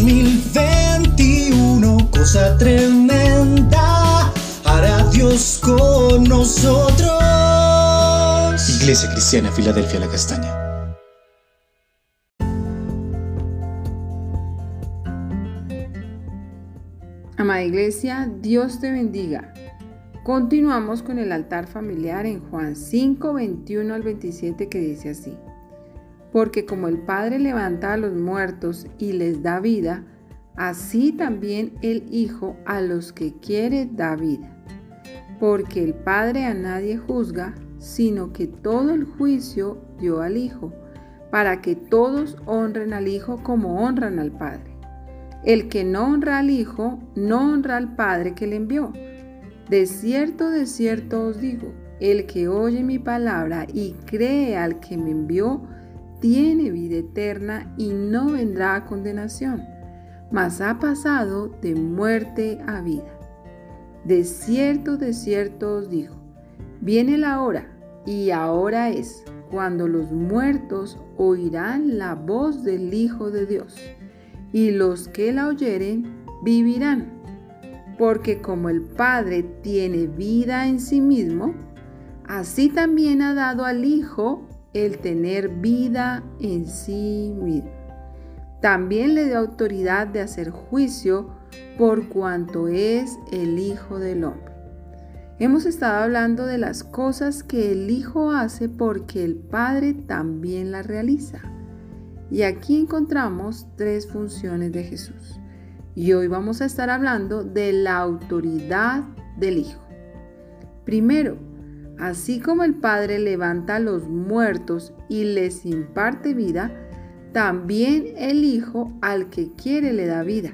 2021, cosa tremenda, hará Dios con nosotros. Iglesia Cristiana, Filadelfia, la Castaña. Amada Iglesia, Dios te bendiga. Continuamos con el altar familiar en Juan 5, 21 al 27 que dice así. Porque como el Padre levanta a los muertos y les da vida, así también el Hijo a los que quiere da vida. Porque el Padre a nadie juzga, sino que todo el juicio dio al Hijo, para que todos honren al Hijo como honran al Padre. El que no honra al Hijo, no honra al Padre que le envió. De cierto, de cierto os digo, el que oye mi palabra y cree al que me envió, tiene vida eterna y no vendrá a condenación, mas ha pasado de muerte a vida. De cierto, de cierto os digo, viene la hora, y ahora es, cuando los muertos oirán la voz del Hijo de Dios, y los que la oyeren vivirán porque como el Padre tiene vida en sí mismo, así también ha dado al Hijo el tener vida en sí mismo. También le dio autoridad de hacer juicio por cuanto es el Hijo del Hombre. Hemos estado hablando de las cosas que el Hijo hace porque el Padre también las realiza. Y aquí encontramos tres funciones de Jesús. Y hoy vamos a estar hablando de la autoridad del Hijo. Primero, así como el Padre levanta a los muertos y les imparte vida, también el Hijo al que quiere le da vida,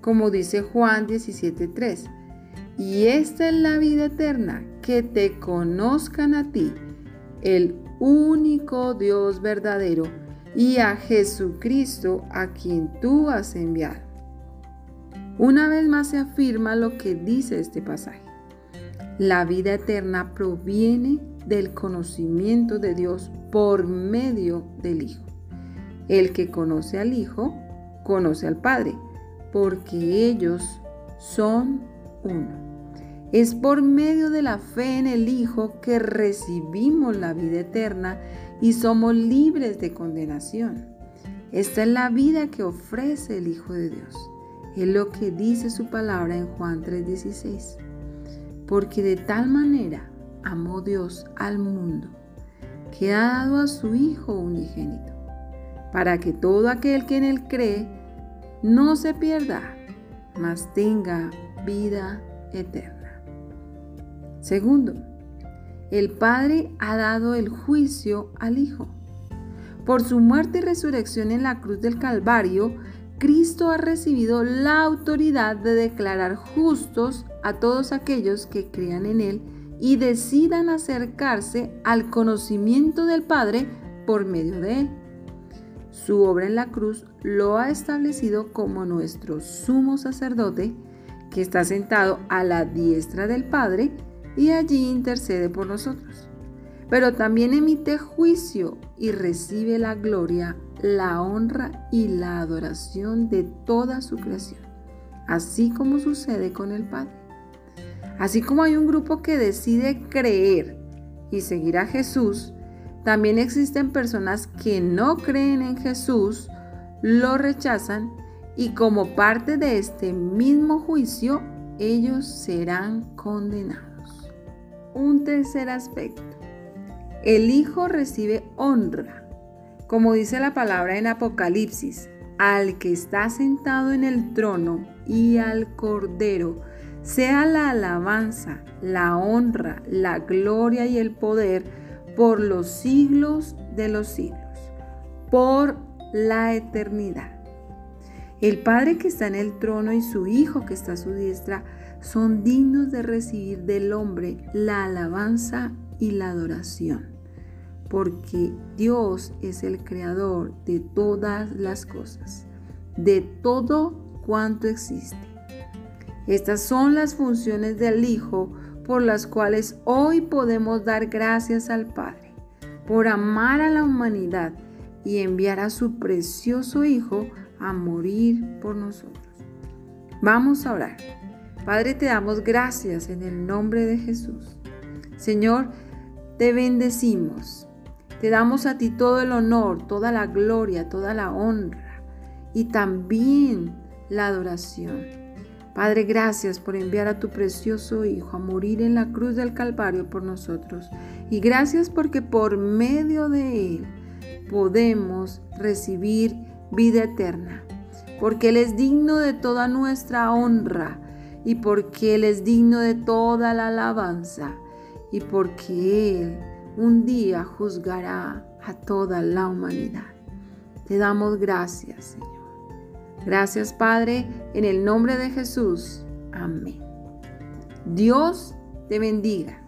como dice Juan 17:3. Y esta es la vida eterna, que te conozcan a ti, el único Dios verdadero, y a Jesucristo a quien tú has enviado. Una vez más se afirma lo que dice este pasaje. La vida eterna proviene del conocimiento de Dios por medio del Hijo. El que conoce al Hijo, conoce al Padre, porque ellos son uno. Es por medio de la fe en el Hijo que recibimos la vida eterna y somos libres de condenación. Esta es la vida que ofrece el Hijo de Dios. Es lo que dice su palabra en Juan 3:16. Porque de tal manera amó Dios al mundo, que ha dado a su Hijo unigénito, para que todo aquel que en él cree no se pierda, mas tenga vida eterna. Segundo, el Padre ha dado el juicio al Hijo. Por su muerte y resurrección en la cruz del Calvario, Cristo ha recibido la autoridad de declarar justos a todos aquellos que crean en Él y decidan acercarse al conocimiento del Padre por medio de Él. Su obra en la cruz lo ha establecido como nuestro sumo sacerdote, que está sentado a la diestra del Padre y allí intercede por nosotros. Pero también emite juicio y recibe la gloria la honra y la adoración de toda su creación, así como sucede con el Padre. Así como hay un grupo que decide creer y seguir a Jesús, también existen personas que no creen en Jesús, lo rechazan y como parte de este mismo juicio, ellos serán condenados. Un tercer aspecto. El Hijo recibe honra como dice la palabra en Apocalipsis, al que está sentado en el trono y al Cordero, sea la alabanza, la honra, la gloria y el poder por los siglos de los siglos, por la eternidad. El Padre que está en el trono y su Hijo que está a su diestra son dignos de recibir del hombre la alabanza y la adoración porque Dios es el creador de todas las cosas, de todo cuanto existe. Estas son las funciones del Hijo por las cuales hoy podemos dar gracias al Padre, por amar a la humanidad y enviar a su precioso Hijo a morir por nosotros. Vamos a orar. Padre, te damos gracias en el nombre de Jesús. Señor, te bendecimos. Te damos a ti todo el honor, toda la gloria, toda la honra y también la adoración. Padre, gracias por enviar a tu precioso Hijo a morir en la cruz del Calvario por nosotros. Y gracias porque por medio de Él podemos recibir vida eterna. Porque Él es digno de toda nuestra honra y porque Él es digno de toda la alabanza y porque Él un día juzgará a toda la humanidad. Te damos gracias, Señor. Gracias, Padre, en el nombre de Jesús. Amén. Dios te bendiga.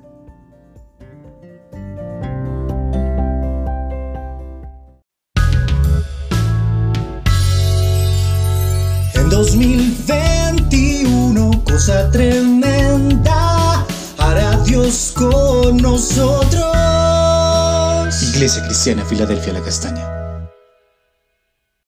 Cristiana Filadelfia La Castaña.